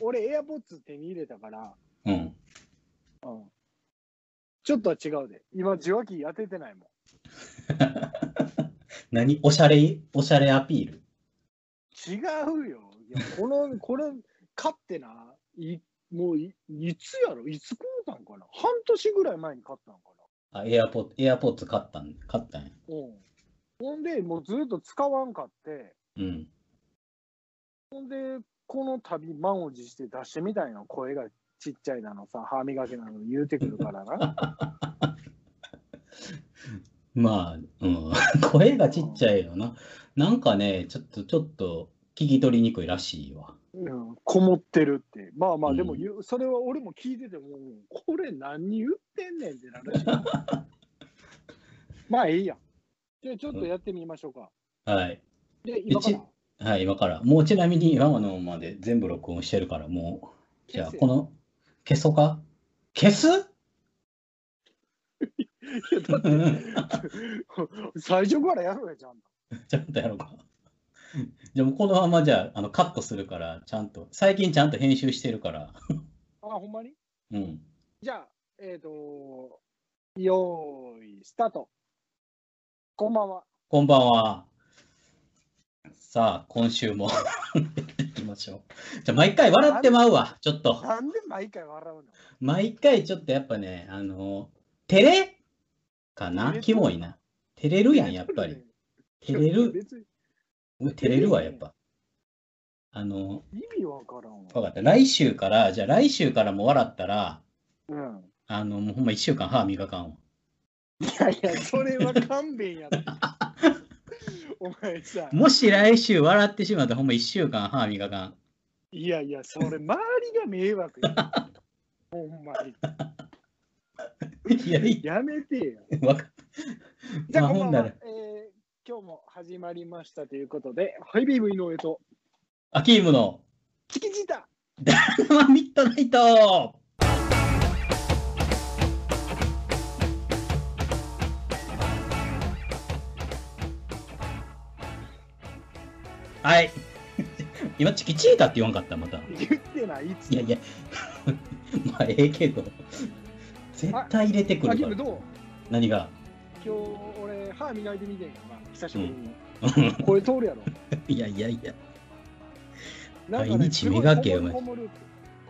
俺、エアポッツ手に入れたから、うん。うん。ちょっとは違うで。今、受話器当ててないもん。何？おしゃれ、おしゃれアピール？違うよ。いや、この、これ、買ってな、いもうい、いつやろ？いつ買うたんかな？半年ぐらい前に買ったんかあ、エアポッエアポッツ買ったん、買ったんや。なうん。ほんで、もうずっと使わんかって、うん。ほんで、この度、満を持して出してみたいな声がちっちゃいなのさ、歯磨きなの言うてくるからな。まあ、うん。声がちっちゃいよな。なんかね、ちょっと、ちょっと聞き取りにくいらしいわ。うん、こもってるって。まあまあ、うんでも言う、それは俺も聞いてても、これ何言ってんねんってなるし。まあいいや。じゃあちょっとやってみましょうか。はい。で、今から。はい、今から。もうちなみに今のまで全部録音してるから、もう、じゃあ、この、消そうか？消す？いやだって最初からやろうや、ちゃんと。ちゃんとやろうか。じゃあもうこのままじゃあ、あのカットするから、ちゃんと、最近ちゃんと編集してるから。あ、ほんまに？うん。じゃあ、えっ、と、よーい、スタート。こんばんは。こんばんは。さあ、今週も いきましょう。じゃあ、毎回笑ってまうわ、ちょっと。なんで毎回笑うの？毎回ちょっとやっぱね、あの、照れ？かな？キモいな。照れるやん、やっぱり。。照れる？照れるわ、やっぱ。あの、意味わからんわ。分かった。来週から、じゃあ来週からも笑ったら、うん。あの、もうほんま1週間歯磨かんわ。いやいや、それは勘弁やって。お前さ、もし来週笑ってしまったらほんま1週間歯磨かん。いやいや、それ周りが迷惑や。ほんまに。いや、いやめてよ。や、わかじゃあ、まあほんなら。えー今日も始まりましたということで、ハイビーム井上とアキームのチキチータ 生ミッドナイトはい。今、チキチータって言わんかった、また。い言ってないいつやいや、まあ、ええけど、絶対入れてくるから。何が？今日俺歯磨いてみてんやな久しぶりに、いこれ通るやろ やいやいや。なん毎日磨けよすごいこもる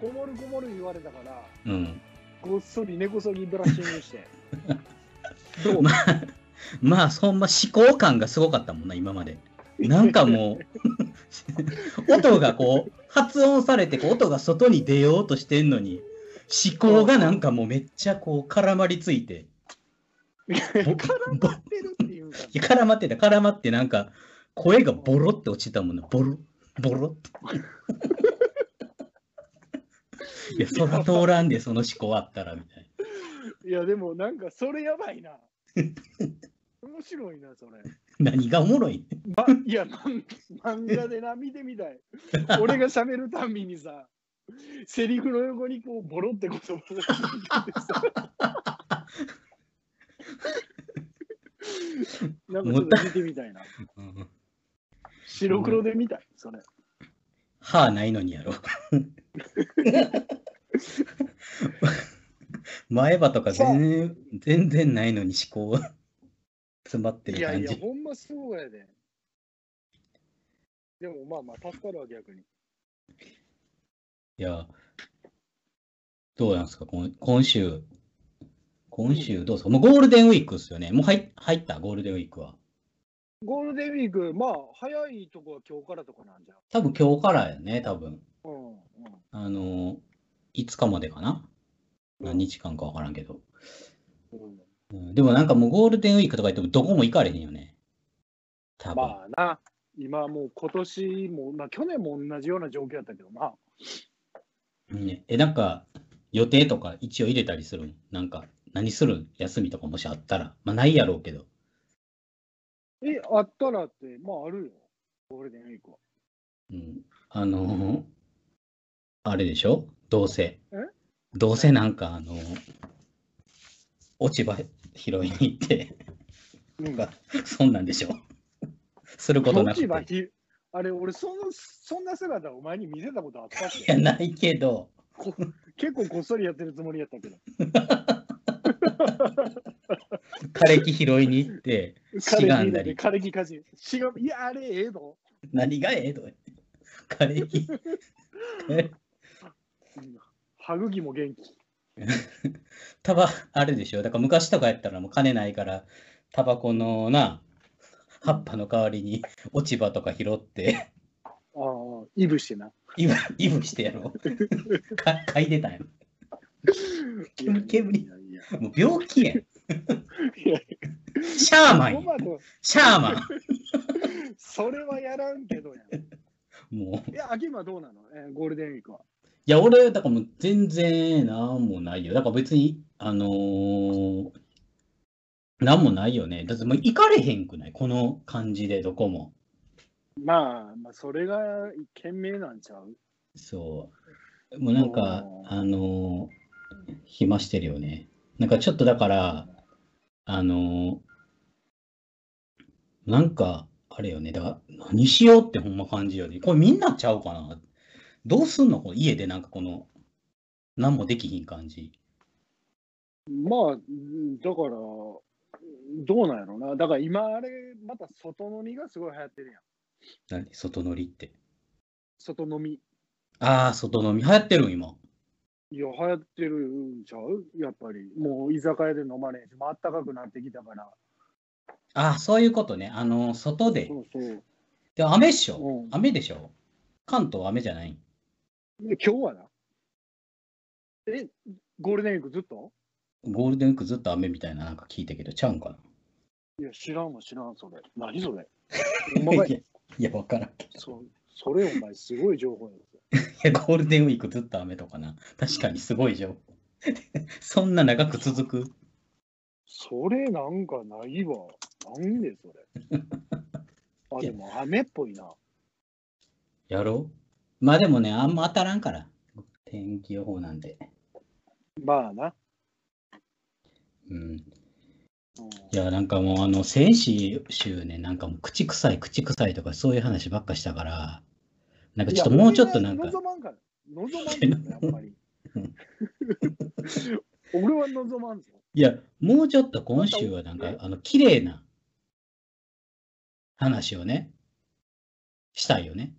こもる言われたからうん。ごっそり根こそぎブラッシングしてどうまあ、まあ、そんま思考感がすごかったもんな、今まで。なんかもう、音がこう、発音されてこう、音が外に出ようとしてんのに、思考がなんかもうめっちゃこう、絡まりついて、絡まってるっていうか。絡まってた、絡まってなんか、声がボロって落ちたもんな、ボロ、ボロって。いや、そら通らんで、その思考あったら、みたいな。いやでもなんかそれやばいな。面白いなそれ何がおもろい？ま、いや漫漫画でな見てみたい。俺が喋るたんびにさセリフの横にこうボロってこと もなんかちょっと見てみたいな。うん白黒で見たいそれ。歯ないのにやろ。前歯とか全然全然ないのに思考。が詰まっていやいやる感じ。ほんまそうやででもまあまあ助かるわ逆にいや、どうなんですか？今今週。今週どうですか？もうゴールデンウィークですよね。もう入入った？ゴールデンウィークは。ゴールデンウィークまあ早いとこは今日からとかなんじゃ多分今日からやね、多分。んうんうんあの、5日までかな？何日間かわからんけど。うんうん、でもなんかもうゴールデンウィークとか言ってもどこも行かれへんよね。多分。まあな、今もう今年も、まあ去年も同じような状況やったけどな。ね、え、なんか、予定とか一応入れたりするんなんか、何する？ん休みとかもしあったら？まあ、ないやろうけど。え、あったらって、まああるよ。ゴールデンウィークは。うん。あのーあれでしょ？どうせ。どうせなんか、あのー落ち葉拾いに行って、うんがそんなんでしょすることなくて。落ち葉ひあれ、俺その、そんな姿お前に見せたことあったっいや、けないけど、こ結構こっそりやってるつもりやったけど。枯れ木拾いに行って、しがんだり。枯れ木かじ。しがいや、あれ、ええの？何がええと。枯れ木。うん歯茎も元気。タバ、あれでしょ？だから昔とかやったらもう金ないから、タバコのな、葉っぱの代わりに落ち葉とか拾って、ああ、いぶしてな。イブイブしてやろ。か嗅いでたんやろ。煙煙もう病気やん。シャーマンシャーマン。それはやらんけどや。もう。いや、秋はどうなの、えーゴールデンウィークは。いや、俺、だからもう全然なんもないよ。だから別に、あのー、なんもないよね。だってもう行かれへんくない？この感じでどこも。まあ、まあ、それが賢明なんちゃう？そう。もうなんかあのー、暇してるよね。なんかちょっとだから、あのー、なんか、あれよね。だから、何しようってほんま感じよね。これみんなちゃうかな？どうすんの？家でなんかこの、何もできひん感じ。まあ、うんだから、どうなんやろな。だから今、あれ、また外飲みがすごい流行ってるやん。何？外乗りって。外飲み。ああ、外飲み流行ってるん今。いや、流行ってるんちゃう？やっぱり。もう居酒屋で飲まれへんし、もうあったかくなってきたから。ああ、そういうことね。あの、外で。そうそう。で、雨っしょ？うん雨でしょ？関東雨じゃない？で今日はな。え、ゴールデンウィークずっと？ゴールデンウィークずっと雨みたいななんか聞いたけど、ちゃうんかな？いや、知らんわ、知らん、それ。何それ？いや、いやわからんけど。そうそれお前すごい情報やぞいや、ゴールデンウィークずっと雨とかな？確かにすごい情報。そんな長く続く？それなんかないわ。なんでそれ？あ、でも雨っぽいな。やろうまあでもね、あんま当たらんから。天気予報なんで。まあな。うん。うんいや、なんかもう、あの、先週ね、なんかもう、口臭い、口臭いとか、そういう話ばっかしたから、なんかちょっともうちょっとなんか望まんから。望まんからね、やっぱり。俺は望まんぞ。いや、もうちょっと今週はなんかえ、あの、綺麗な話をね、したいよね。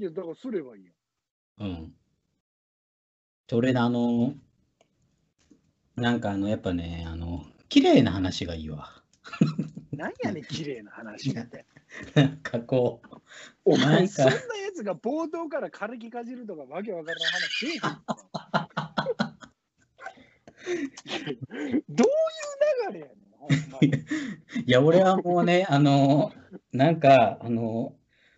いや、だからすればいいや。うん。で俺ね、あの、なんかあの、やっぱね、あの、綺麗な話がいいわ。なんやねん、綺麗な話って。なんかこう、お前、そんなやつが冒頭から軽きかじるとかわけわからん話せえへんぞ どういう流れやねん。いや、俺はもうね、あの、なんか、あの、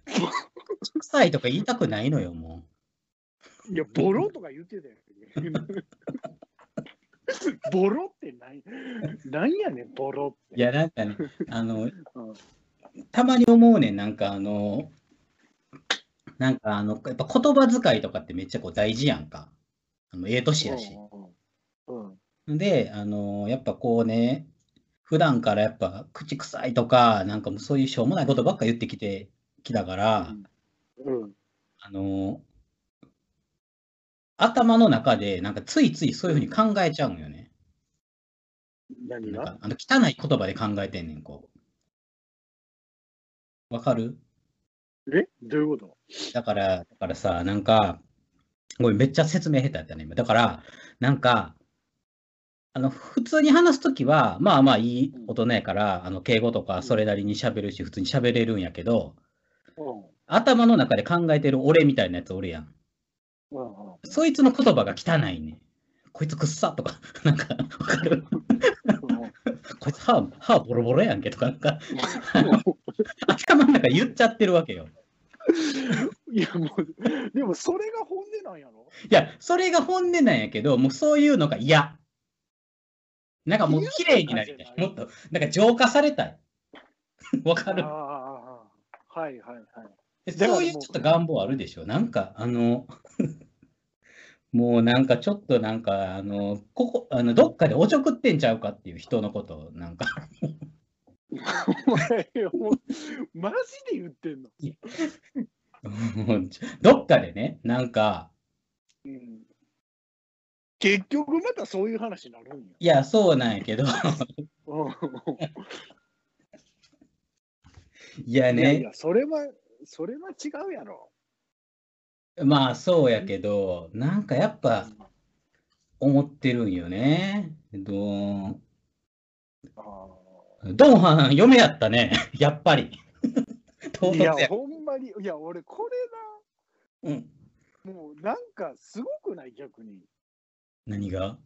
臭いとか言いたくないのよ、もいや、ボロとか言ってたよ。ボロって何なんやねん、ボロっう。て。いや、なんかね、あの、うんたまに思うねん、なんかあの、なんかあの、やっぱ言葉遣いとかってめっちゃこう大事やんか。あの、ええ年やし。うんうんで、あの、やっぱこうね、普段からやっぱ口臭いとか、なんかもうそういうしょうもないことばっか言ってきてきたから、うんうん。あの、頭の中でなんかついついそういうふうに考えちゃうんよね。何が？あの汚い言葉で考えてんねん、こう。わかる？え？どういうこと？だから、だからさ、なんか、ごめん、めっちゃ説明下手やったね、今。だから、なんか、あの、普通に話すときは、まあまあいい大人やから、あの、敬語とかそれなりに喋るし、普通に喋れるんやけど、うん頭の中で考えてる俺みたいなやつおるやん。うんうんそいつの言葉が汚いね。こいつくっさとか、なんか、わかる？こいつ歯、歯ボロボロやんけとか、なんか、頭の中言っちゃってるわけよ。いやもう、でもそれが本音なんやろ？いや、それが本音なんやけど、もうそういうのが嫌。なんかもう綺麗になりたい。もっと、なんか浄化されたい。わかる？はいはいはい。そういうちょっと願望あるでしょ？なんか、あの、もうなんかちょっとなんか、あの、ここ、あの、どっかでおちょくってんちゃうかっていう人のことを、なんか、お前、マジで言ってんの、うん どっかでね、なんか、うん、結局またそういう話になるんや。いや、そうなんやけど、うん。いやね、いやいや、それは、それは違うやろ。まあそうやけど、なんかやっぱ思ってるんよね。どうあドンハン、嫁やったね、やっぱり。唐ーいやほんまに、いや、俺、これうん、な、もうなんかすごくない、逆に。何が？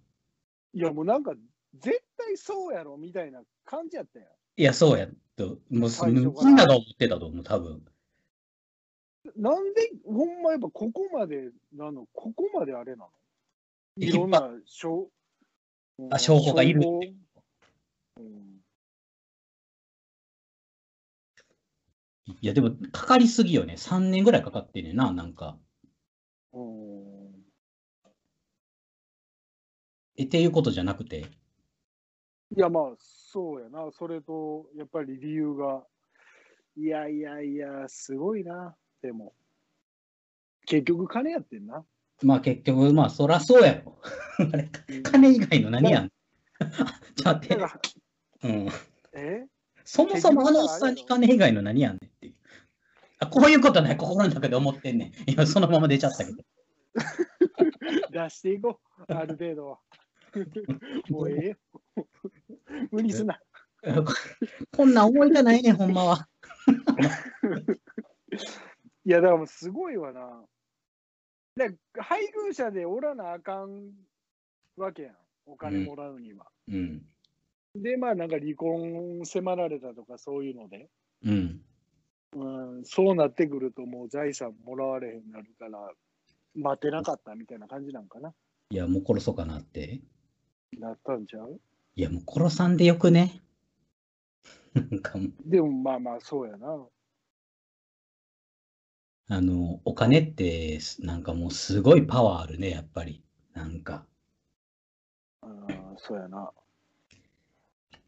いや、もうなんか、絶対そうやろみたいな感じやったやん。いや、そうやと。もうみんなが思ってたと思う、多分。なんで、ほんまやっぱここまでなの、ここまであれなの？いろんな証あ証拠がいるうんいや、でも、かかりすぎよね。3年ぐらいかかってんねんな、なんか。うんえ、っていうことじゃなくて？いや、まあ、そうやな。それと、やっぱり理由が、いやいやいや、すごいな。でも、結局金やってんな。まあ結局、まあそらそうやろ。あれ、金以外の何やん。ちょっと待って。うん。え？そもそもあのおっさんに金以外の何やんねんっていう。あこういうことね、心の中で思ってんねん。今そのまま出ちゃったけど。出していこう、ある程度は。もうええよ。無理すな。こんなん思いたないねん、ほんまは。いや、だからもうすごいわな。で配偶者でおらなあかんわけやん。お金もらうには。うん。で、まあなんか離婚迫られたとかそういうので、うん。うん、そうなってくるともう財産もらわれへんなるから、待てなかったみたいな感じなんかな。いや、もう殺そうかなって。なったんちゃう？いや、もう殺さんでよくね？でもまあまあそうやな。あの、お金って、なんかもうすごいパワーあるね、やっぱり。なんか。うん、そうやな。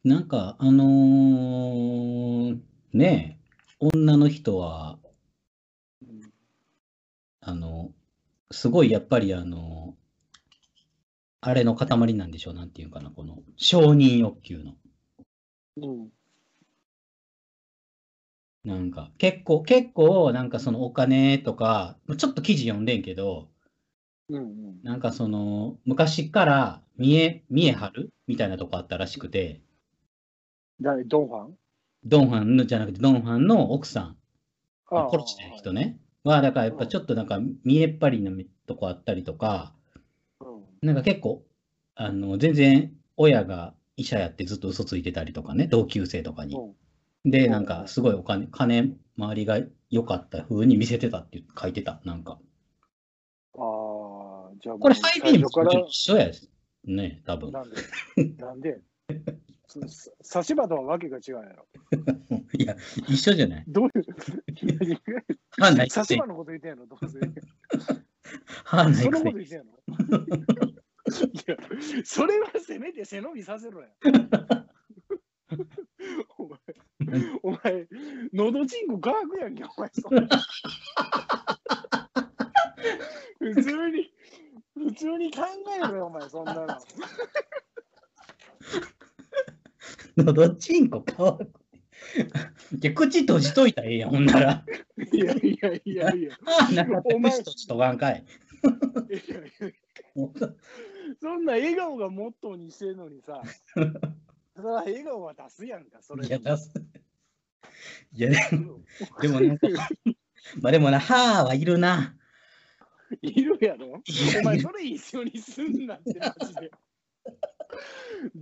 なんか、あのーねえ、女の人は、うんあの、すごいやっぱりあの、あれの塊なんでしょう、なんていうかな、この承認欲求の。うん。なんか、結構、結構、なんかそのお金とか、ちょっと記事読んでんけど、うんうん。なんかその、昔から見え、見え張る？みたいなとこあったらしくて、誰、ドンファン？ドンファンのじゃなくて、ドンファンの奥さん、ああ殺した人ね、は、だからやっぱちょっとなんか見えっ張りなとこあったりとか、うん。なんか結構、あの、全然親が医者やってずっと嘘ついてたりとかね、同級生とかに。うんで、うんなんかすごいお金、金回りが良かった風に見せてたって書いてた、なんか。ああ、じゃあもうこれ、ハイビーム最初から一緒やね、多分。なんで？なんで 差し歯とはわけが違うやろ。いや、一緒じゃない。どういういやないや差し歯のこと言ってんやろ、どうせ。歯ないそのこと言ってんやろ。いや、それはせめて背伸びさせろや。お前、のどちんこ乾くやんけ、お前、そ 普通に、普通に考えろよ、お前、そんなの。のどちんこ乾く。いや、口閉じといたらええやん、ほんなら。いやいやいやいや。歯なかったお前口閉じとかんかい。いやいやそんな笑顔がモットーにしてるのにさ、それは笑顔は出すやんか、それいや。出す。いや、でも、でもなんか、まあでもな、歯はいるな。いるやろ？お前、それ一緒にすんなって、マジで。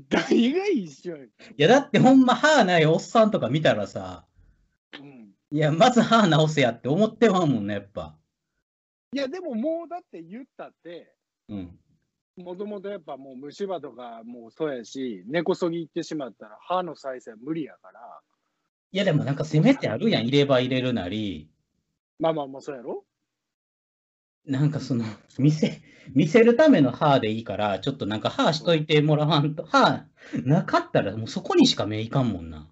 誰が一緒やん。いや、だってほんま歯ないおっさんとか見たらさ、うん、いや、まず歯直せやって思ってまうもんね、やっぱ。いや、でももうだって言ったって、うん。もともとやっぱもう虫歯とかもうそうやし、根こそぎ行ってしまったら歯の再生は無理やから、いや、でもなんかせめてあるやん、入れ歯入れるなり、まあまあまあそうやろなんかその、見せ、見せるための歯でいいから、ちょっとなんか歯しといてもらわんと、歯なかったらもうそこにしか目いかんもんな。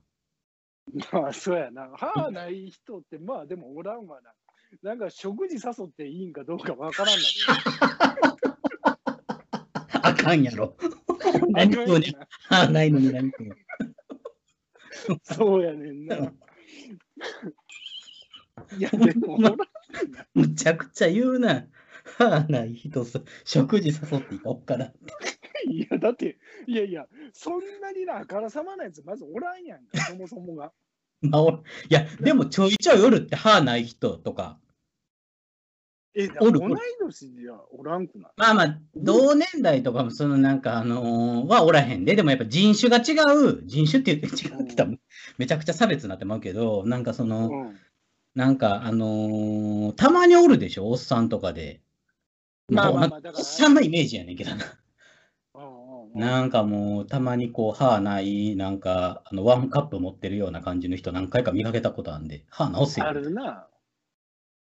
まあ、そうやな。歯ない人って、まあでもおらんわな。なんか食事誘っていいんかどうかわからんな。あかんやろ。何食うねん。歯ないのに何食うの そうやねんな。いや、でも、むちゃくちゃ言うな。歯ない人さ、食事誘っていこっから。いや、だって、いやいや、そんなにな、あからさまなやつ、まずおらんやんか、そもそもが。まあ、おいや、でもちょいちょいおるって歯ない人とか。え、おる同い年じゃおらんくない？まあまあ、同年代とかも、そのなんか、あのーはおらへんで、でもやっぱ人種が違う、人種って言って違うってめちゃくちゃ差別になってまうけど、なんかその、うん。なんかあのーたまにおるでしょ、おっさんとかで。まあおっさんのイメージやねんけどな。なんかもう、たまにこう、歯ない、なんか、あの、ワンカップ持ってるような感じの人何回か見かけたことあるんで、歯直せよ。あるな。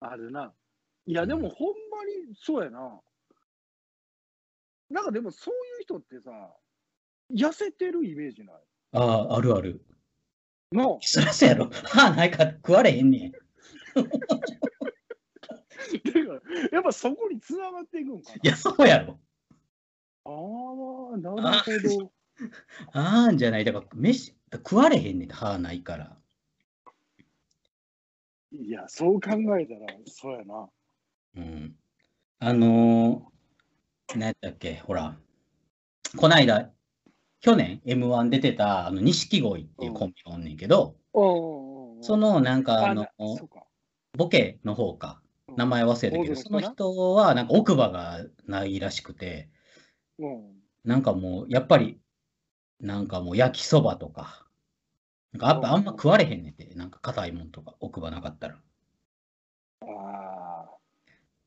あるな。いや、でもほんまにそうやな。なんかでもそういう人ってさ、痩せてるイメージない？ああ、あるある。のそりゃそうやろ。歯ないから食われへんねん。だから、やっぱそこにつながっていくんかいや、そうやろ。な。ああ、なるほど。ああんじゃない。だから、飯、食われへんねん、歯ないから。いや、そう考えたら、そうやな。うん。あのー、何やったっけ、ほら。こないだ、去年 M1 出てた、あの、錦鯉っていうコンビがおんねんけど、その、なんか、あの。ボケの方か、名前忘れたけど、その人は、なんか奥歯がないらしくて、うん。なんかもう、やっぱり、なんかもう焼きそばとか、なんかあんま食われへんねんて、なんか硬いもんとか、奥歯なかったら。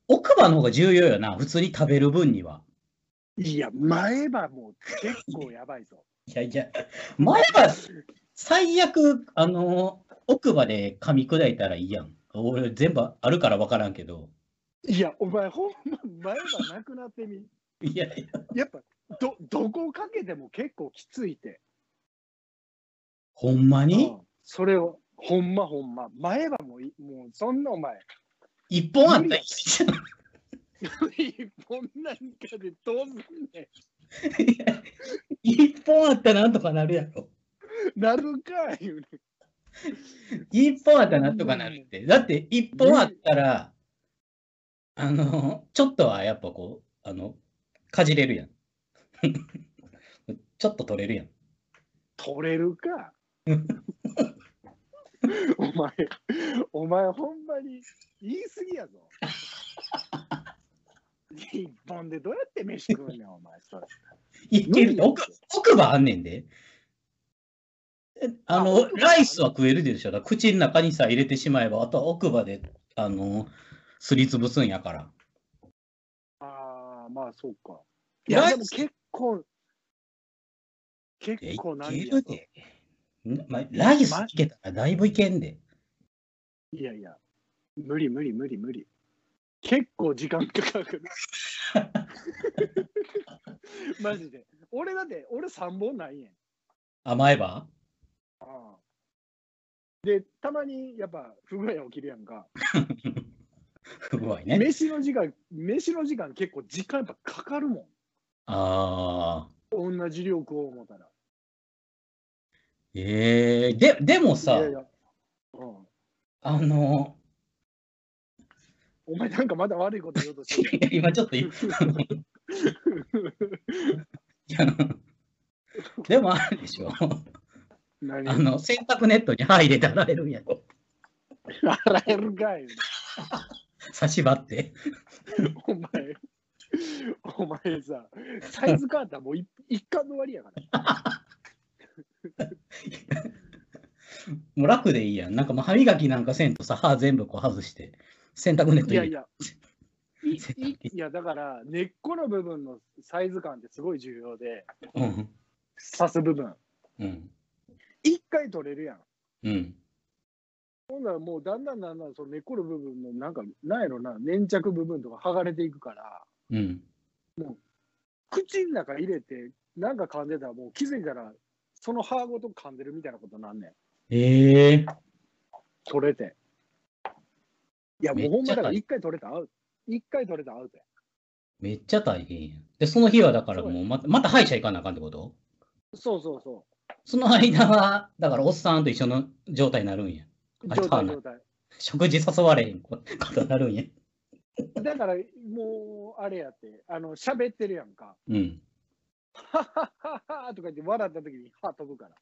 奥歯の方が重要よな、普通に食べる分には。いや、前歯もう結構やばいぞ。いやいや、前歯、最悪、あの、奥歯で噛み砕いたらいいやん。俺、全部あるから分からんけど。いや、お前ほんま前歯なくなってみ。いやいや、やっぱ、ど、どこかけても結構きついて。ほんまに？うんそれを、ほんまほんま。前歯もい、もうそんなお前。一本あったらいい一本なんかでどうすんねいや一本あったらなんとかなるやろ。ん。なるか言うね。一本あったらなんとかなるって。だって、一本あったら、あの、ちょっとはやっぱこう、あの、かじれるやん。ちょっと取れるやん。取れるか。お前、お前ほんまに言い過ぎやぞ。一本でどうやって飯食うねん、お前。それいける奥奥歯あんねんで。えああの、ライスは食えるでしょ。口の中にさ、入れてしまえば、あとは奥歯で、あの、すりつぶすんやから。ああ、まあそうか。いや、でも結構、結構何やぞけるで。んま、ライスいけたらだいぶいけんで。いやいや、無理無理無理無理。結構時間かかる。マジで。俺だって、俺3本ないやん。甘えば？ああで、たまにやっぱ不具合起きるやんか。すごいね。飯の時間、飯の時間結構時間やっぱかかるもああ。ん。同じ量食おう思ったら。ええで、でもさいやい、やうん、あの、お前なんかまだ悪いこと言おうとしてる 今ちょっと でもあるでしょ。何？あの、洗濯ネットに歯入れて洗えるんやろ。洗えるかい。差し歯って。お前、お前さ、サイズ変わったらもう一一貫の終わりやから。もう楽でいいやん。なんかもう歯磨きなんかせんとさ、歯全部こう外して、洗濯ネット。いやいや、いいいやだから根っこの部分のサイズ感ってすごい重要で、うん。刺す部分。うん。一回取れるやん。うん。ほんならもうだんだんだんだんその根っこの部分のなんか、なんやろな、粘着部分とか剥がれていくから、うん。口の中入れて、なんか噛んでたらもう気づいたら、その歯ごと噛んでるみたいなことなんねん。ええ取れて。いや、もうほんまだから一回取れた？らアウト。一回取れたらアウトや。めっちゃ大変やん。で、その日はだからもうまた、また歯医者行かなあかんってこと？そうそうそその間は、だからおっさんと一緒の状態になるんや。状態状態。食事誘われへん ことになるんや。だからもう、あれやって、あの、喋ってるやんか。うん。はっはっはとか言って笑った時に歯飛ぶから。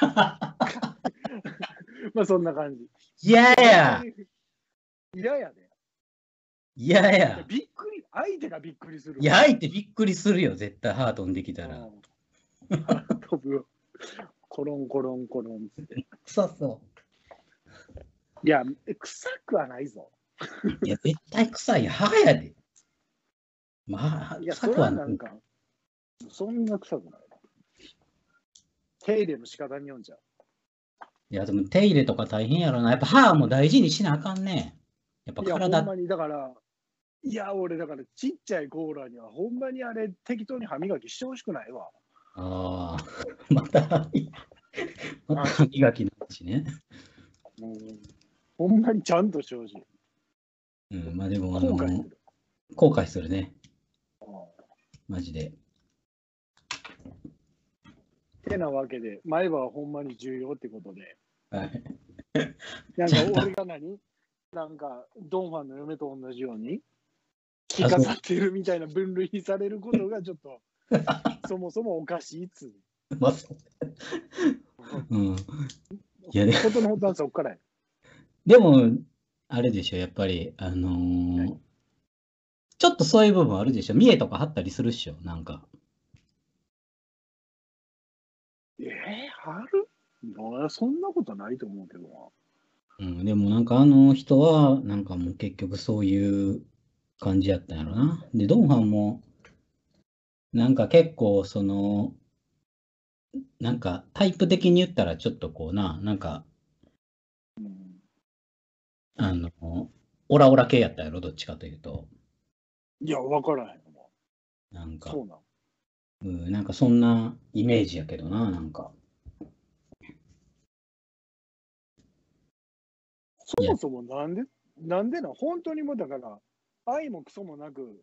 まあそんな感じ。いやや嫌やで。いややびっくり、相手がびっくりする。いや、相手びっくりするよ、絶対歯飛んできたら。うん飛ぶよ。コロンコロンコロンって。そうそいや、臭くはないぞ。う。いや、絶対臭い歯やで。まあ、いや、臭くはなんか、そんな臭くないな。手入れの仕方によんじゃう。いや、でも手入れとか大変やろな。やっぱ歯も大事にしなあかんね。やっぱいや、ほ体んまに、だから、いや、俺、だから、ちっちゃいコーラには、ほんまにあれ、適当に歯磨きしてほしくないわ。ああ、また、また歯磨きの話ね。うん、ほんまにちゃんとしてほしい。うん、まあでも、あの、後悔する。ね。うんマジで。てなわけで、前歯はほんまに重要ってことで、はい。なんか俺が何？なんか、ドンファンの嫁と同じように、着飾ってるみたいな分類にされることがちょっと、そもそもおかしいっつう。まあ、そう。うん。いやでことのはそっからや。でも、あれでしょ、やっぱり、あのーちょっとそういう部分あるでしょ。見栄とか貼ったりするっしょ、なんか。えー、ある？まあそんなことないと思うけどな。うん、でもなんかあの人は、なんかもう結局そういう感じやったんやろな。で、ドンファンも、なんか結構その、なんかタイプ的に言ったらちょっとこうな、なんか、うん、あの、オラオラ系やったやろ、どっちかというと。いや、わからへんわ。なんか、そうなん。うん、なんかそんなイメージやけどな、なんか。そもそもなんで、なんでな、本当にもうだから、愛もクソもなく、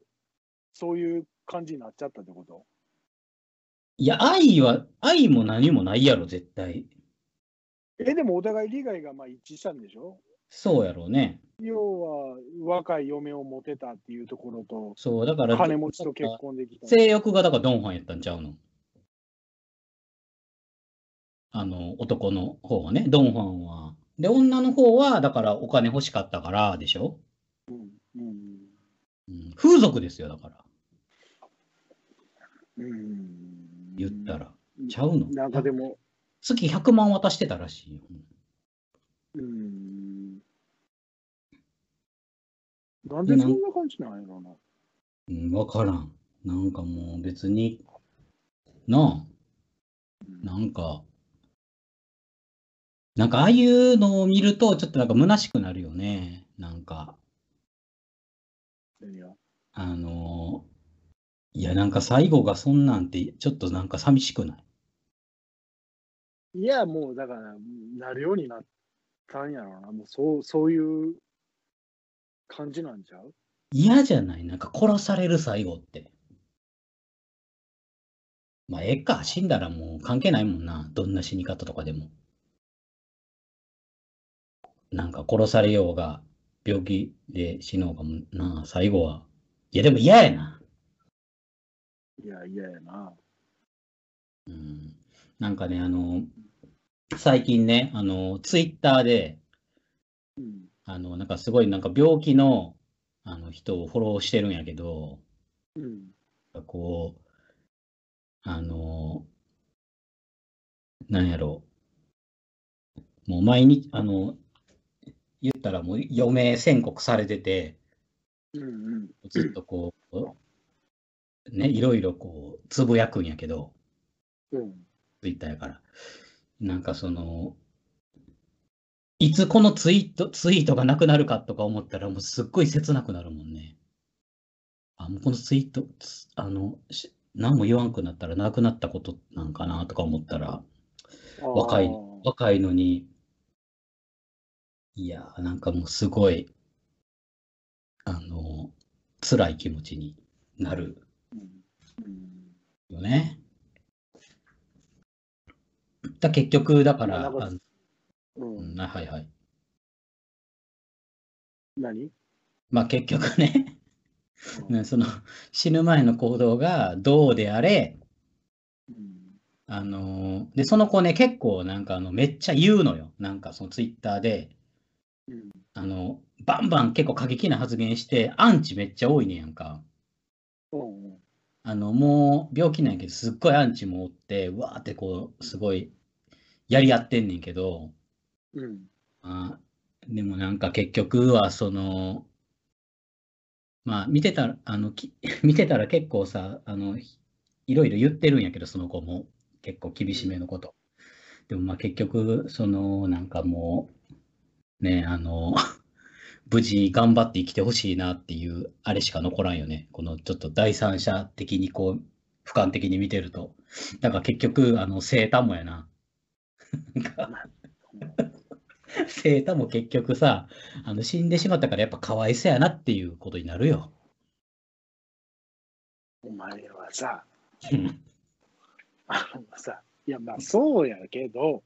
そういう感じになっちゃったってこと？いや、愛は、愛も何もないやろ、絶対。え、でもお互い利害がまあ一致したんでしょ？そうやろうね。要は、若い嫁を持てたっていうところと、そう、だから、金持ちと結婚できた。性欲がだからドンファンやったんちゃうの？あの、男の方はね、ドンファンは。で、女の方は、だからお金欲しかったからでしょ、うんうんうん、風俗ですよ、だから。うん言ったら。ちゃうの？なんかでも、月100万渡してたらしいよ。うん。なんでそんな感じなんやろな。うん、わからん。なんかもう別に、なあ、なんか、なんかああいうのを見ると、ちょっとなんか虚しくなるよね。なんか、あのいや、なんか最後がそんなんて、ちょっとなんか寂しくないいや、もうだから、なるようになったんやろな。もうそう、そういう感じなんちゃう？嫌じゃない？なんか殺される最後って。まあ、ええか。死んだらもう関係ないもんな。どんな死に方とかでも。なんか殺されようが、病気で死のうがもな、最後は。いや、でも嫌やな。いや、嫌やな。うん。なんかね、あの、最近ね、あの、ツイッターで、うん。あの、なんかすごいなんか病気の、あの人をフォローしてるんやけど、うん。こう、あの、なんやろう。もう毎日、あの、言ったらもう余命宣告されてて、うんうん。ずっとこう、ね、いろいろこう、つぶやくんやけど、うん。ツイッターやから。なんかその、いつこのツイート、ツイートがなくなるかとか思ったら、もうすっごい切なくなるもんね。あ、もうこのツイート、つあの、し何も言わんくなったらなくなったことなんかなとか思ったら、若い若いのに、いや、なんかもうすごい、あの、辛い気持ちになるよね。だ結局、だから、あのううんん、はいはい。何？まあ結局ね、うんねその死ぬ前の行動がどうであれ、うんあのーで、その子ね、結構なんかあのめっちゃ言うのよ。なんかそのツイッターで、うん。あの、バンバン結構過激な発言して、アンチめっちゃ多いねやんか。うんあの、もう病気なんやけど、すっごいアンチもおって、うわーってこう、すごいやり合ってんねんけど、うん。あでもなんか結局はその、まあ見てたら、あの、き 見てたら結構さ、あの、いろいろ言ってるんやけど、その子も。結構厳しめのこと。でもまあ結局、その、なんかもう、ね、あの、無事頑張って生きてほしいなっていう、あれしか残らんよね。このちょっと第三者的にこう、俯瞰的に見てると。だから結局、あの、生誕もやな。なんか 生太も結局さ、あの死んでしまったからやっぱかわいそうやなっていうことになるよ。お前はさ、うんあのさ、いやまあそうやけど、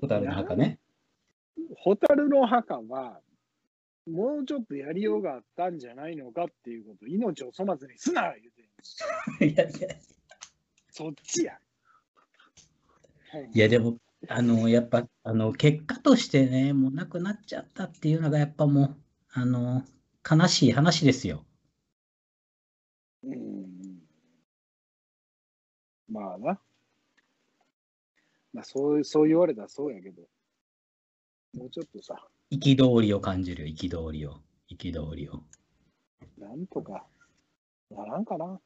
蛍の墓ね。蛍の墓は、もうちょっとやりようがあったんじゃないのかっていうこと、命を粗末にすな言うていやいやそっちや。いやでも、あの、やっぱ、あの、結果としてね、もう亡くなっちゃったっていうのがやっぱもう、あの、悲しい話ですよ。うん。まあな。まあそうそう言われたらそうやけど、もうちょっとさ、憤りを感じるよ、憤りを。憤りを。なんとかならんかな。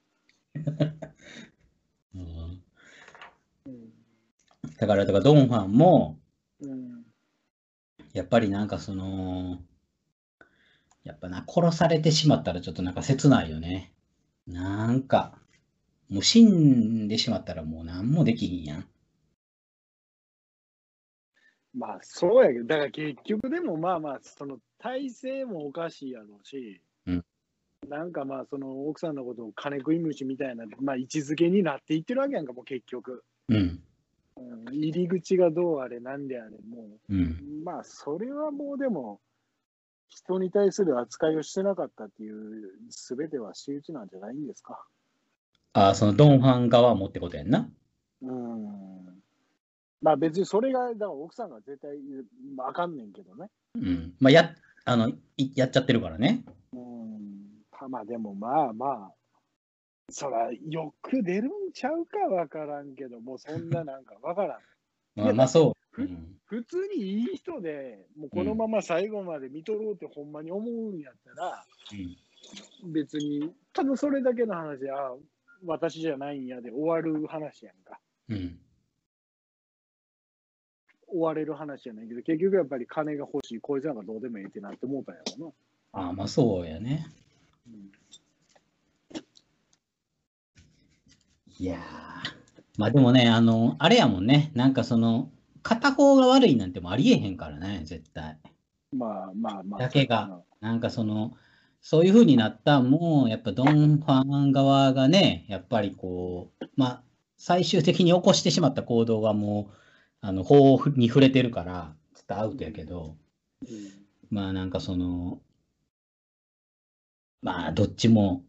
うん、うん。だから、だからドンファンも、うん。やっぱりなんかその、やっぱな、殺されてしまったらちょっとなんか切ないよね。なんか、もう死んでしまったらもう何もできひんやん。まあそうやけど、だから結局でもまあまあ、その体制もおかしいやろうし、うんなんかまあその奥さんのことを金食い虫みたいな、まあ位置づけになっていってるわけやんか、もう結局。うん。うん、入り口がどうあれなんであれ、もうん。う、まあそれはもうでも、人に対する扱いをしてなかったっていう、すべては仕打ちなんじゃないんですか。ああ、そのドンファン側もってことやんな。うん。まあ別にそれが、だから奥さんが絶対、まあ、あかんねんけどね。うん。まあ、や、あの、いやっちゃってるからね。うん。まあでもまあまあ、そら、よく出るんちゃうかわからんけど、もうそんななんかわからん。まあ、まあそう。ふうん。普通にいい人で、もうこのまま最後まで見とろうってほんまに思うんやったら、別に、ただそれだけの話で、あ私じゃないんやで終わる話やんか。うん。うん。終われる話じゃないけど、結局やっぱり金が欲しい、こいつなんかどうでもいいってなって思ったんやろああ、まあそうやね。な。うんいやー。まあでもね、あの、あれやもんね。なんかその、片方が悪いなんてもありえへんからね、絶対。まあまあまあ。だけがなんかその、そういう風になったんも、やっぱドン・ファン側がね、やっぱりこう、まあ、最終的に起こしてしまった行動がもう、あの、法に触れてるから、ちょっとアウトやけど、うんまあなんかその、まあどっちも、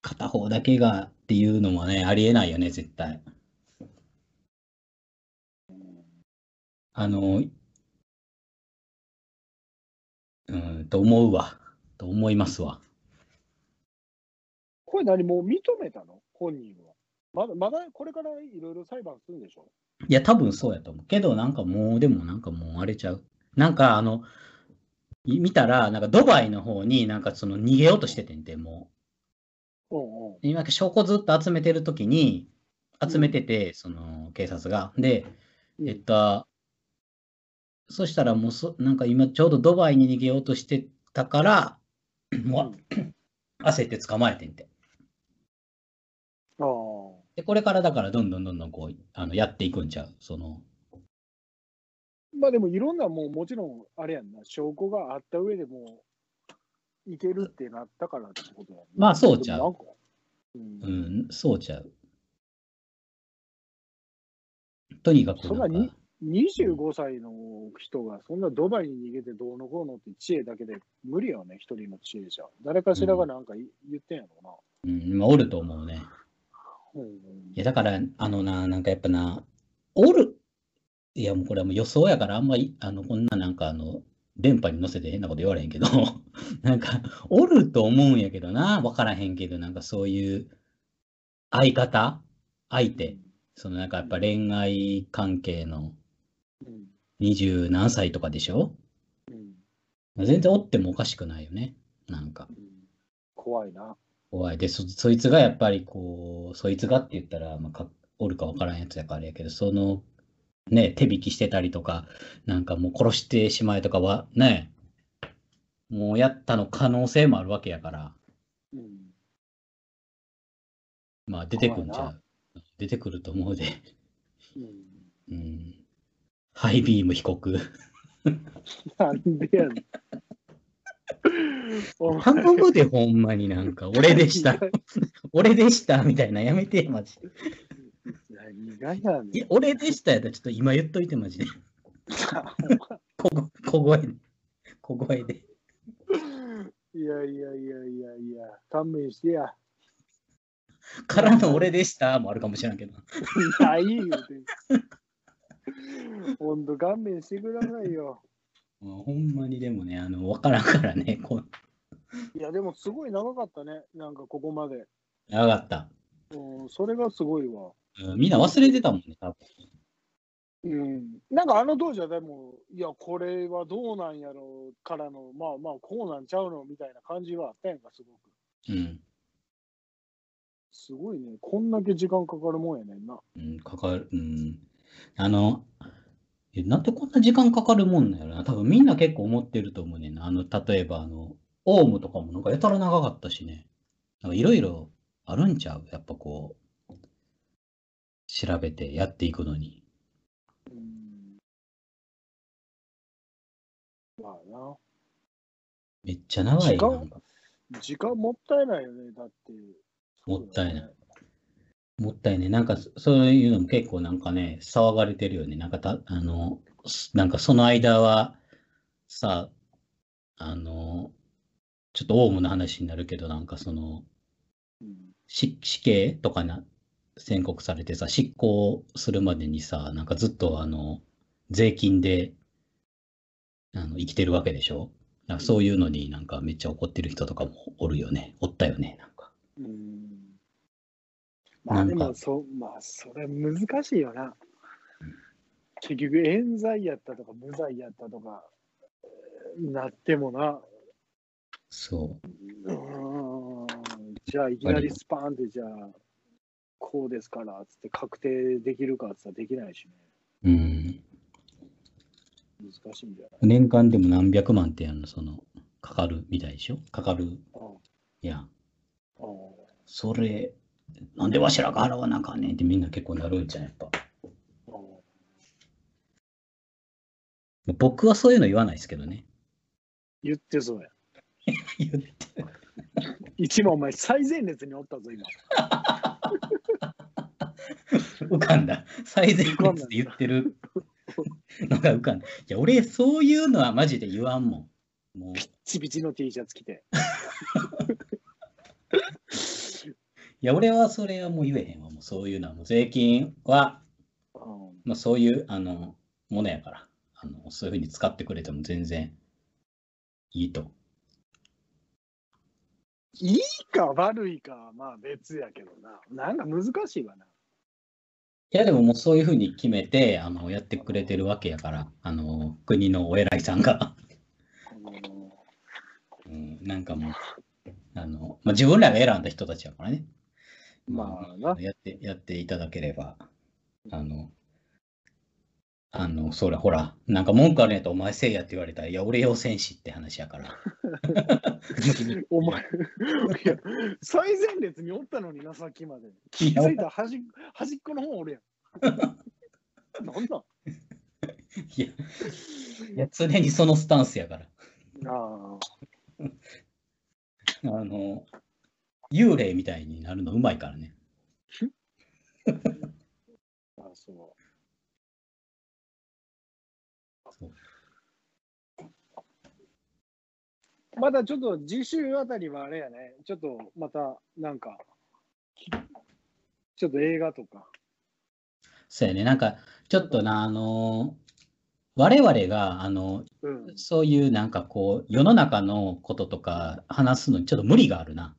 片方だけがっていうのもね、ありえないよね、絶対。あの、うん、と思うわ。と思いますわ。これ何もう認めたの？本人は。まだ、まだこれからいろいろ裁判するんでしょ？いや、多分そうやと思う。けど、なんかもう、でもなんかもう荒れちゃう。なんかあの、い見たら、なんかドバイの方になんかその逃げようとしててんて、もうんうんう。今、証拠ずっと集めてる時に、集めてて、その警察が。で、うんえっと、そしたらもうそ、なんか今ちょうどドバイに逃げようとしてたから、もう 焦って捕まえてんて。で、これからだからどんどんどんどんこう、あのやっていくんちゃうその。まあでもいろんなもうもちろんあれやんな、証拠があった上でもういけるってなったからってことやん、ね、まあそうちゃう。うん、うん、そうちゃう。とにかくそんなに？25歳の人がそんなドバイに逃げてどうのこうのって知恵だけで無理よね、一人の知恵じゃ。誰かしらがなんか言ってんやろな。うん、まあ、おると思うね。うん、いや、だから、あのな、なんかやっぱな、おる、いや、もうこれはもう予想やからあんまり、あの、こんななんかあの、電波に乗せて変なこと言われへんけど、なんか、おると思うんやけどな、わからへんけど、なんかそういう相方相手、そのなんかやっぱ恋愛関係の二十何歳とかでしょ、うん、全然おってもおかしくないよね。なんか。怖いな。怖い。でそ、そいつがやっぱりこう、そいつがって言ったら、まあ、かおるかわからんやつやからやけど、その、ね、手引きしてたりとか、なんかもう殺してしまえとかは、ね、もうやったの可能性もあるわけやから。うん、まあ出てくんじゃう。出てくると思うで。うん。うんハイビーム被告。なんでやねん。頼むで、ほんまになんか、俺でした。俺でしたみたいな、やめて、マジで。何がやねん。いや、俺でしたやったら、ちょっと今言っといて、マジで。小小声で。小声で。いやいやいやいやいや、勘弁してや。からの俺でしたもあるかもしれんけど。ない言うて。ほんと勘弁してくださいよ。ほんまにでもね、あの、わからんからね。こいや、でもすごい長かったね。なんかここまで。長かった。うん、それがすごいわ。うん、みんな忘れてたもんね、多分。うん、なんかあの当時はでも、いや、これはどうなんやろうからの、まあまあ、こうなんちゃうのみたいな感じはあったやんか、すごく。うん。すごいね。こんだけ時間かかるもんやねんな。うん、かかる。うん。あの、え、なんでこんな時間かかるもんなんやろな。多分みんな結構思ってると思うねんな。あの、例えばあの、オウムとかもなんかやたら長かったしね。なんかいろいろあるんちゃう？やっぱこう、調べてやっていくのに。うん。まあな。めっちゃ長い時間時間もったいないよね、だって。もったいない。もったいね。なんか、そういうのも結構なんかね、騒がれてるよね。なんかた、あの、なんかその間は、さ、あの、ちょっとオウムの話になるけど、なんかその、死死刑とかな、宣告されてさ、執行するまでにさ、なんかずっとあの、税金で、あの、生きてるわけでしょ？なんかそういうのになんかめっちゃ怒ってる人とかもおるよね。おったよね、なんか。うんまあでもそ、まあそれ難しいよな。結局冤罪やったとか無罪やったとかなってもな。そう。うんじゃあいきなりスパーンってじゃあこうですからつって確定できるかっつったらできないしね。うん。難しいんじゃない年間でも何百万ってやるの、その、かかるみたいでしょ？かかる。いや。それ、なんでわしらが払わなあかんねんってみんな結構なるんじゃん、やっぱ。僕はそういうの言わないですけどね。言ってそうや。言って。一番お前最前列におったぞ、今。浮かんだ。最前列で言ってるのが浮かんだ。いや、俺、そういうのはマジで言わんもん。もうピッチピチの T シャツ着て。いや、俺はそれはもう言えへんわ。もうそういうのは、もう税金は、まあ、そういうあのものやから、あのそういうふうに使ってくれても全然いいと。いいか悪いかはまあ別やけどな。なんか難しいわな。いやでももうそういうふうに決めてあのやってくれてるわけやから、あの国のお偉いさんがうん、なんかもう、あのまあ、自分らが選んだ人たちやからね。まあ、やって、やっていただければ、あの、あの、それほら、なんか文句あるんやったらお前せいやって言われたら、いや、俺要戦士って話やから。お前、いや、最前列におったのにな、さっきまで。気づいたら端端っこの方おるやん。なんだ？いや、いや、常にそのスタンスやから。あ あの、幽霊みたいになるのうまいからね。あ、そう。まだちょっと次週あたりはあれやね、ちょっとまたなんか、ちょっと映画とか。そうやね、なんかちょっとな、あの我々が、あの、うん、そういうなんかこう、世の中のこととか話すのにちょっと無理があるな。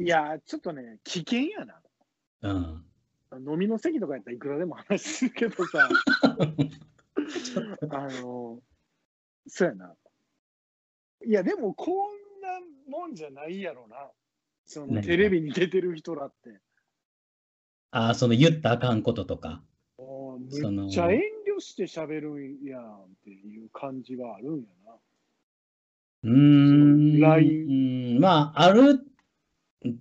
いや、ちょっとね、危険やな。うん。飲みの席とかやったらいくらでも話するけどさ、あの、そうやな。いや、でもこんなもんじゃないやろな。そのテレビに出てる人らって。ああ、その言ったあかんこととか。めっちゃ遠慮して喋るんやんっていう感じがあるんやな。うーん。LINE。まあ、あるん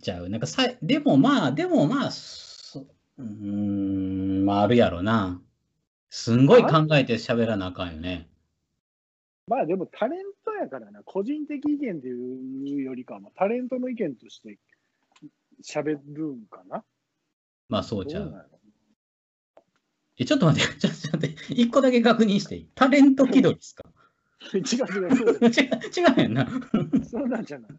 ちゃう。なんかさ、でもまあ、でもまあ、うん、まああるやろな。すんごい考えて喋らなあかんよね。まあでもタレントやからな、個人的意見っていうよりかは、タレントの意見として喋るんかな。まあそうちゃう。え、ちょっと待って、ちょっと待って、一個だけ確認していい？タレント気取りですか？違う違う 違う、違うやんな。そうなんじゃない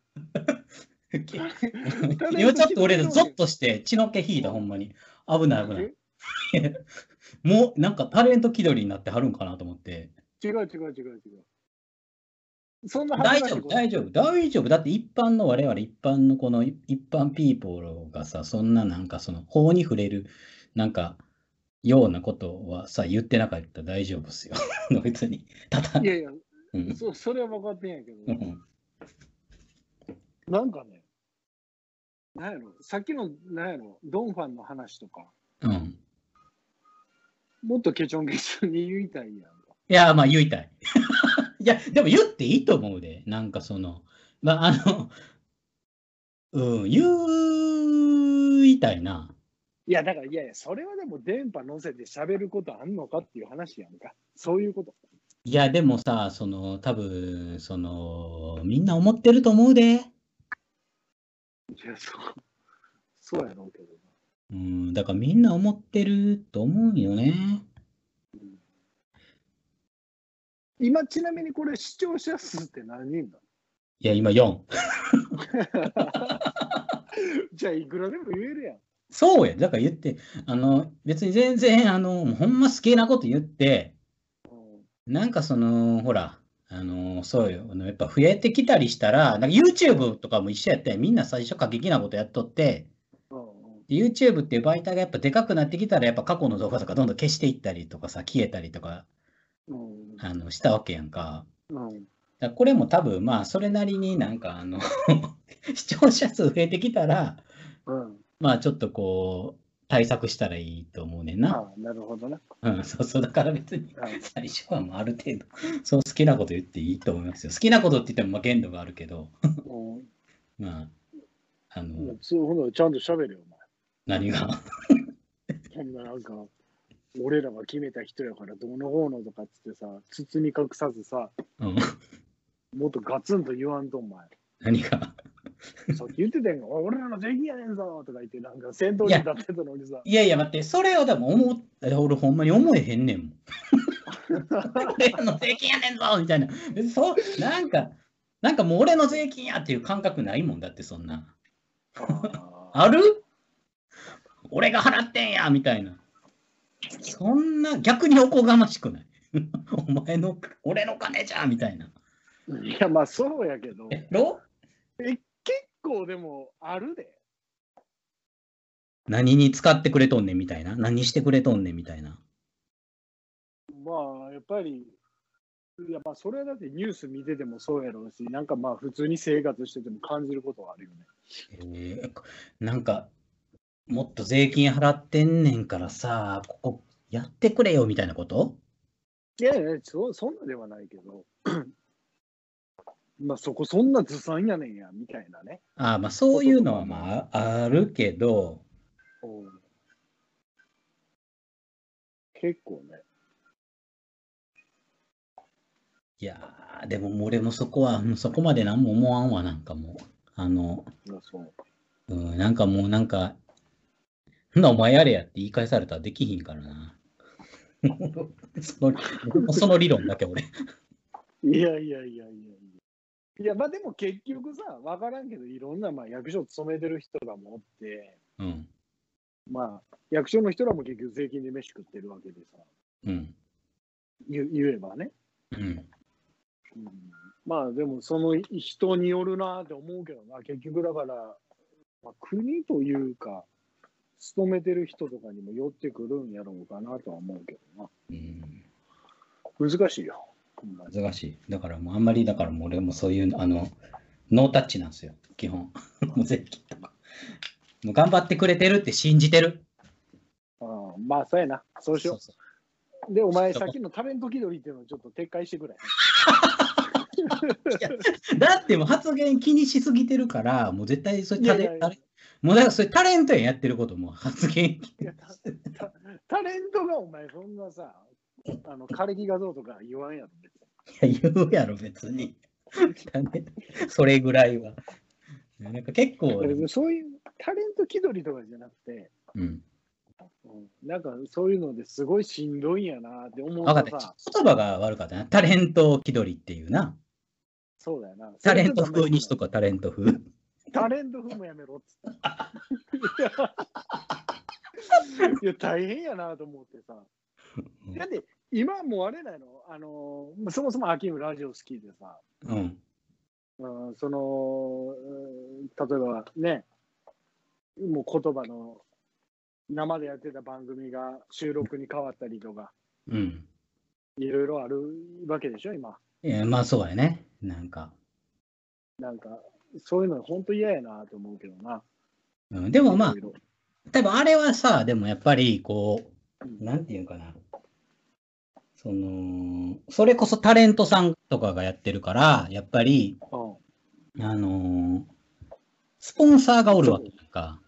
今ちょっと俺、ゾッとして血の気引いた、ほんまに。危ない危ない。もう、なんかタレント気取りになってはるんかなと思って。違う違う違う違う。そんな大丈夫、大丈夫、大丈夫。だって一般の我々、一般のこの一般ピーポーがさ、そんななんかその法に触れる、なんか、ようなことはさ、言ってなかったら大丈夫っすよ。別に。ただ。いやいや、うん、そそれは分かってんやけど、うん、なんかね、なんやろ、さっきの、なんやろ、ドンファンの話とか、うん、もっとケチョンケチョンに言いたいやん。いや、まあ言いたい。いや、でも言っていいと思うで。なんかその、まあ、あの、うん、言いたいな。いや、だから、いやいや、それはでも電波乗せて喋ることあんのかっていう話やんか。そういうこと。いや、でもさ、その、多分その、みんな思ってると思うで。いや、そう、そうやろうけどうん、だからみんな思ってると思うよね。今ちなみにこれ視聴者数って何人だいや、今4。じゃあいくらでも言えるやん。そうや、だから言って、あの、別に全然、あの、ほんま好きなこと言って、なんかその、ほら、あの、そうよ、やっぱ増えてきたりしたら、なんか YouTube とかも一緒やって、みんな最初過激なことやっとって、YouTube っていう媒体がやっぱでかくなってきたら、やっぱ過去の動画とかどんどん消していったりとかさ、消えたりとかあのしたわけやんか。だこれも多分まあそれなりになんかあの 視聴者数増えてきたら、うん、まあちょっとこう対策したらいいと思うねんな。あなるほどね。うん、そうそう、だから別に最初はもうある程度、そう好きなこと言っていいと思いますよ。好きなことって言ってもまあ限度があるけど、まあ、あの、そうほんちゃんと喋るよ、お前。何が？そんななんか、俺らが決めた人やからどうのこうのとかっつってさ、包み隠さずさ、うん、もっとガツンと言わんと、お前。何が？さっき言ってたやん俺らの税金やねんぞとか言って、なんか先頭に立ってたのにさ。いやいや、待って、それをでも思っ俺ほんまに思えへんねんもん。俺らの税金やねんぞみたいな。そう、なんか、なんかもう俺の税金やっていう感覚ないもんだって、そんな。ある？俺が払ってんやみたいな。そんな逆におこがましくないお前の、俺の金じゃんみたいな。いや、まあそうやけど。え、ろ？え、結構でもあるで。何に使ってくれとんねんみたいな？何してくれとんねんみたいな？まあ、やっぱり、いやまあそれはだってニュース見ててもそうやろうし、なんかまあ普通に生活してても感じることはあるよね。えー、なんかもっと税金払ってんねんからさ、ここやってくれよみたいなこと？いやいやそ、そんなではないけど、まあそこそんなずさんやねんや、みたいなね。ああ、まあそういうのはまああるけど、うん結構ね。いやー、でも俺もそこは、そこまで何も思わんわ、なんかもう。あの、ううん、なんかもうなんか、ほんなお前やれやって言い返されたらできひんからな。そのその理論だけ俺。いやいやいやいやいや。まあでも結局さ、わからんけど、いろんなまあ役所勤めてる人らもおって、うん。まあ役所の人らも結局税金で飯食ってるわけでさ、うん。言言えばね。うん。うんまあでもその人によるなって思うけどな、結局だから、まあ、国というか、勤めてる人とかにも寄ってくるんやろうかなとは思うけどうん、な。難しいよ。難しい。だからもうあんまり、だからもう俺もそういう、あの、ノータッチなんですよ、基本。もう税金とか。もう頑張ってくれてるって信じてる。うん、まあそうやな。そうしよそうう。で、お前さっきのタレント気取りっていうのをちょっと撤回してくれ。そうだってもう発言気にしすぎてるから、もう絶対それタレいやいやいやタレもうだからそれタレントやんやってることも発言タレントがお前そんなさ、あの枯れ木画像とか言わんやろ。別にいや言うやろ、別に。それぐらいは。なんか結構、別にそういうタレント気取りとかじゃなくて、うん。うん、なんかそういうのですごいしんどいんやなって思う分かった。とさ、言葉が悪かったな。タレント気取りっていうな。そうだよな。タレント風にしとこう、タレント風。タレント風もやめろっつって。いや、大変やなと思ってさ。だって、今もうあれなの、あのーそもそも秋ムラジオ好きでさ、うん。うん、その、うん例えばね、もう言葉の生でやってた番組が収録に変わったりとか、うん。いろいろあるわけでしょ、今。いや、まあそうやね。なんか。なんか、そういうの本当嫌やなと思うけどな。うん、でもまあ多分あれはさ、でもやっぱりこう、なんていうかな。その、それこそタレントさんとかがやってるから、やっぱり、うんあのースポンサーがおるわけか。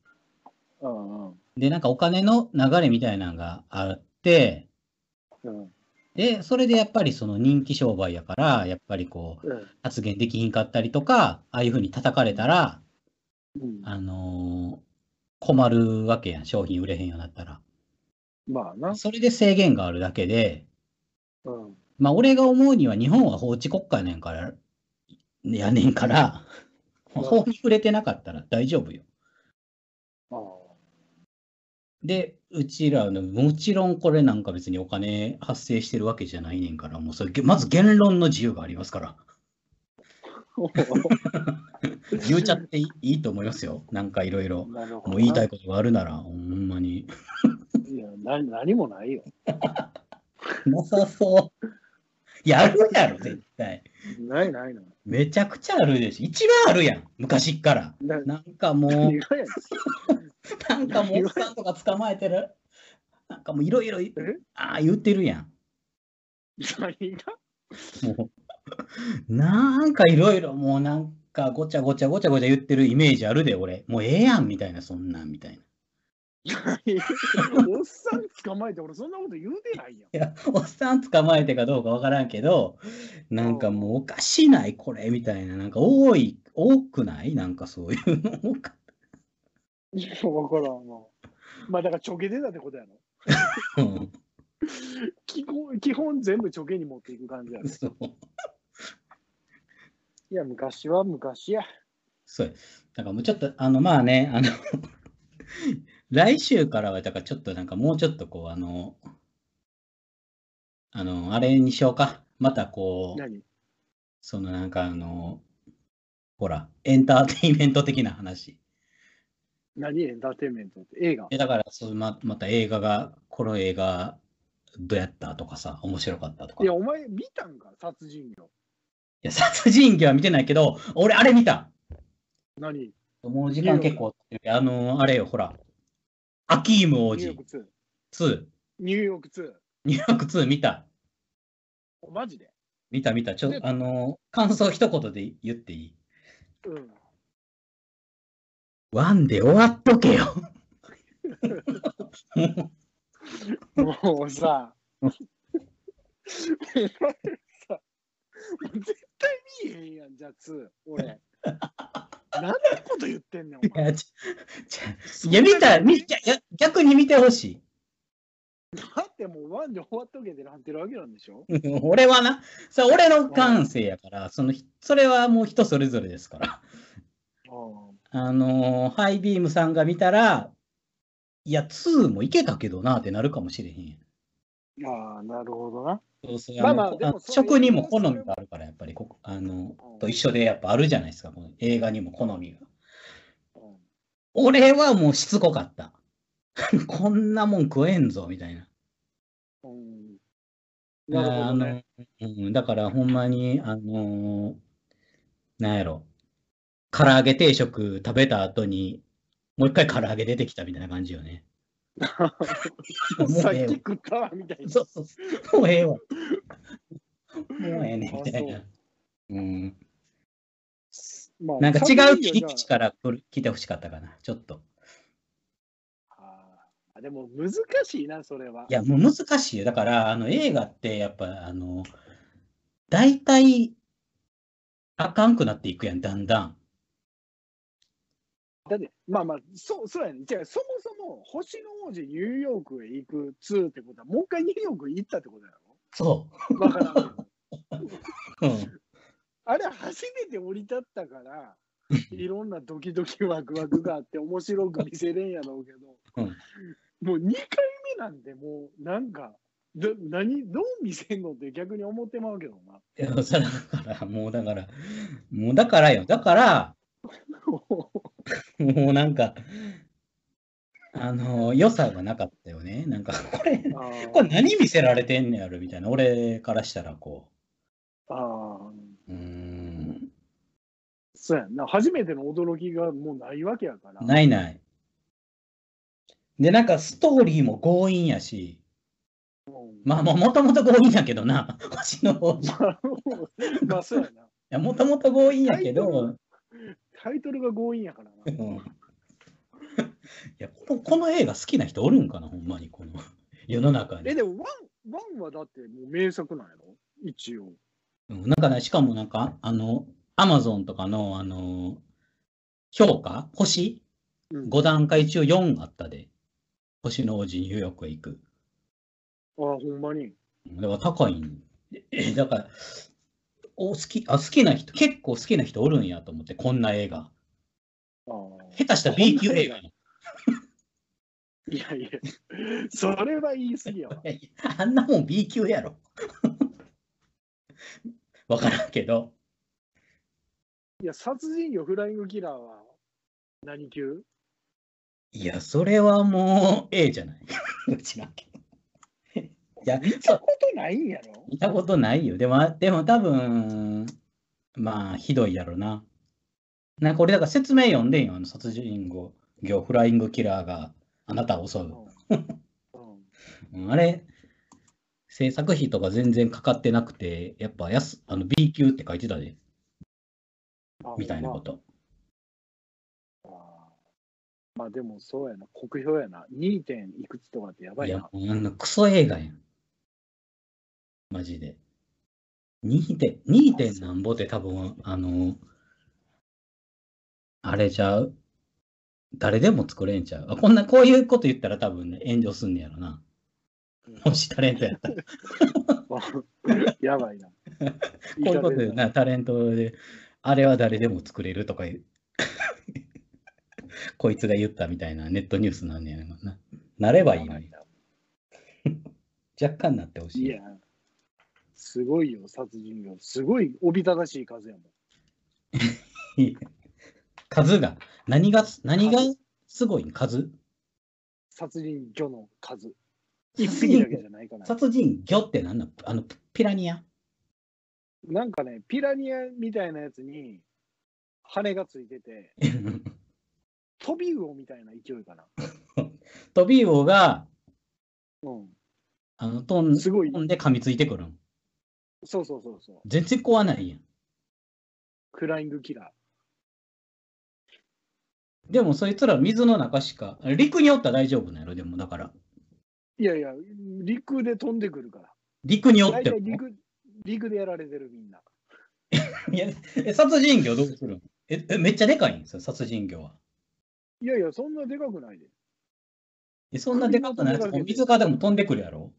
うんうんで、なんかお金の流れみたいなのがあって、うんで、それでやっぱりその人気商売やから、やっぱりこう、うん発言できひんかったりとか、ああいうふうに叩かれたら、うんあのー困るわけやん、商品売れへんようになったら。まあな。それで制限があるだけで、うんまあ俺が思うには日本は法治国家やねんから、やねんから、うん法に触れてなかったら大丈夫よ。あで、うちらの、もちろんこれなんか別にお金発生してるわけじゃないねんから、もうそれ、まず言論の自由がありますから。言っちゃっていいと思いますよ。なんかいろいろ。もう言いたいことがあるなら、ほんまに。いやな何もないよ。なさそう。いや、あるやろ、絶対。ないないない。めちゃくちゃあるでしょ。一番あるやん、昔っから。ななんかもう、なんかもうおっさんとか捕まえてる。なんかもういろいろ、え？ああ、言ってるやん。もう、なんかいろいろ、もうなんかごちゃごちゃごちゃごちゃ言ってるイメージあるで、俺。もうええやん、みたいな、そんなん、みたいな。おっさん捕まえて俺そんなこと言うてないやん。いや、おっさん捕まえてかどうかわからんけど、なんかもうおかしない、これ、みたいな。なんか多い、多くない？なんかそういうの。多かいや、わからんわ。まあだからちょけ出たってことやろ。うん基本基本全部ちょけに持っていく感じやろ。そう。いや、昔は昔や。そうやだからもうちょっと、あの、まあね、あの、来週からは、だからちょっとなんかもうちょっとこう、あの、あの、あれにしようか。またこう、何？そのなんかあの、ほら、エンターテインメント的な話。何？エンターテインメントって？映画？えだからそうま、また映画が、この映画、どうやったとかさ、面白かったとか。いいや、お前見たんか？殺人魚。や、殺人鬼は見てないけど、俺、あれ見た。何？もう時間結構あの、あれよ、ほら、アキーム王子ニューヨーク2。2。ニューヨーク2。ニューヨーク2見た。マジで？見た見た。ちょで、あの、感想一言で言っていい？うん。ワンで終わっとけよ。もうさ、絶対見えへんやん、じゃあ2、俺。何のこと言ってんねん、おい前。や、ちちいや見た、見いやいや逆に見てほしだってもう1で終わっとけってなってるわけなんでしょ？い。俺はな、それ俺の感性やから、そのそれはもう人それぞれですから。あのーハイビームさんが見たら、いや、2もいけたけどなってなるかもしれへん。ああ、なるほどな。そうそうまあまあのでも食にも好みがあるから、やっぱりここあのうんと一緒でやっぱあるじゃないですか、この映画にも好みが。うん俺はもうしつこかった。こんなもん食えんぞ、みたいな。うんなるほどね。あのうん、だからほんまに、あのーなんやろ、唐揚げ定食食べた後に、もう一回唐揚げ出てきたみたいな感じよね。もうさっき食ったわみたいな。そうそうそう、もうええわ。もうええねんみたいあな。うん、まあなんか違う切り口から来てほしかったかな、ちょっと。あーでも難しいな、それは。いや、もう難しいよ。だから、あの映画ってやっぱ、あの、大体、あかんくなっていくやん、だんだん。だって、まあまあ、そう、そうやね。じゃあ、そもそも、星の王子ニューヨークへ行く2ってことは、もう一回ニューヨーク行ったってことやそろわからん。うん。あれ、初めて降り立ったから、いろんなドキドキワクワクがあって、面白く見せれんやろうけど、うんもう2回目なんで、もう、なんか、ど何どう見せんのって逆に思ってまうけどな。いや、それだから、もうだから、もうだからよ。だから、もうなんか、あの、良さがなかったよね。なんか、これ、これ何見せられてんねやろみたいな。俺からしたら、こあーう、ん、そうやんな。初めての驚きがもうないわけやから。ないない。で、なんか、ストーリーも強引やし、うんまあ、もともと強引やけどな、星の王子。い まあ、まあそうやな。や、もともと強引やけど、タイトルが強引やからな。うん いやこの、この映画好きな人おるんかな、ほんまに、この 世の中にえ、。でもワン、ワンはだってもう名作なんやろ？一応。うんなんかね、しかもなんか、あの、アマゾンとかの、あの、評価？星？うん、5段階中4あったで。星の王子ニューヨークへ行く。ああ、ほんまに。だから高いんえ、だから、お好きあ好きな人、結構好きな人おるんやと思って、こんな映画。下手したら B 級映画。いやいや、それは言い過ぎやわ。いやいやあんなもん B 級やろ。わからんけど。いや、殺人魚フライングキラーは何級？いや、それはもう A じゃない。うちらんけど。いや、見たことないんやろ？見たことないよ。でも、でも多分、まあ、ひどいやろな。なんかこれだから説明読んでんよ。あの殺人魚、魚フライングキラーがあなたを襲う。うん うんあれ、制作費とか全然かかってなくて、やっぱ安あの B 級って書いてたで、あみたいなこと。まあでもそうやな、酷評やな。2. 点いくつとかってやばいや、いな。もうあのクソ映画やん。マジで。2点、2点なんぼって多分、あの、あれちゃう？誰でも作れんちゃう？あこんな、こういうこと言ったら多分ね、炎上すんねやろな。もしタレントやったら。やばいな。こ こういうこと言うな、タレントで、あれは誰でも作れるとか言う。こいつが言ったみたいなネットニュースなんねやろな。なればいいのに。若干なってほしい。いや、すごいよ、殺人魚。すごいおびただしい数やもん。数が、何が、何がすごい？ん数？殺人魚の数。一匹だけじゃないかな。殺人魚って何なのあの、ピラニア？なんかね、ピラニアみたいなやつに羽がついてて、飛び魚みたいな勢いかな。トビウオが、うん。あの、飛んすごい飛んで噛みついてくるん。そうそうそうそう。全然怖ないやん。クライングキラでもそいつら水の中しか、陸におったら大丈夫なんやろ、でもだから。ー。いやいや、陸で飛んでくるから。陸におっ大ても？体陸陸でやられてるみんな。いやえ殺人魚どうするんええめっちゃでかいんですよ、殺人魚は。いやいや、そんなでかくないで。えそんなでかくない？やつ、水側でも飛んでくるやろ？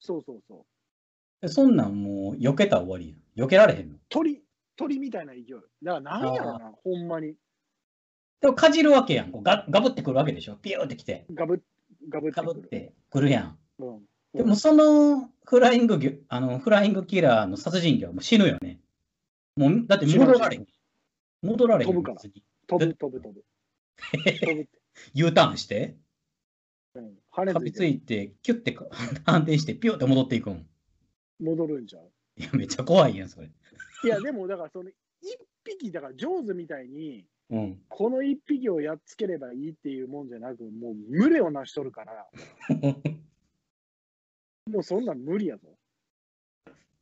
そうそうそう。えそんなんもう避けたら終わりやん。避けられへんの。鳥、鳥みたいな勢い。だからなんやろな、ほんまに。でもかじるわけやん。こうガガブってくるわけでしょ。ピューってきて。ガブガブってガくる。ブってくるやん。うん、でもそのフライング魚、あのフライングキラーの殺人魚はもう死ぬよね。もうだって戻られへん。戻られへん。飛ぶから飛ぶ飛ぶ飛ぶ。飛ぶ。U ターンして、うん、羽かみつついていて、キュッてか 反転して、ピューって戻っていくん。戻るんちゃう？いや、めっちゃ怖いやん、それ。いや、でもだからその一匹、だから上手みたいに、うん。この一匹をやっつければいいっていうもんじゃなく、もう群れを成しとるから、もうそんなん無理やぞ。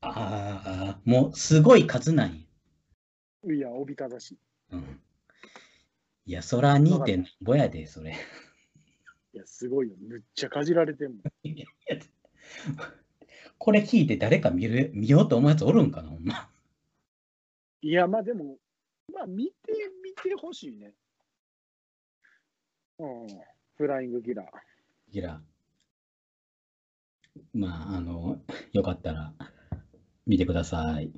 ああ、もうすごい数なんや。いや、おびただしい。うん。いや、そら2.5やで、それ。いや、すごいよ。むっちゃかじられてんもん。いやいやこれ聞いて誰か見る見ようと思うやつおるんかな、ほんま。いや、まあでも、まあ見てみてほしいね。うん。フライングキラー。ギラ。まあ、あの、よかったら見てください。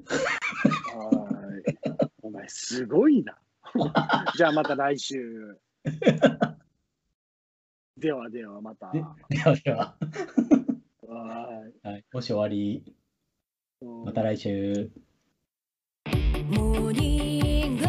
はーい。お前、すごいな。じゃあまた来週。ではではまた。でではでは、ははい、もし終わり。また来週。モーニング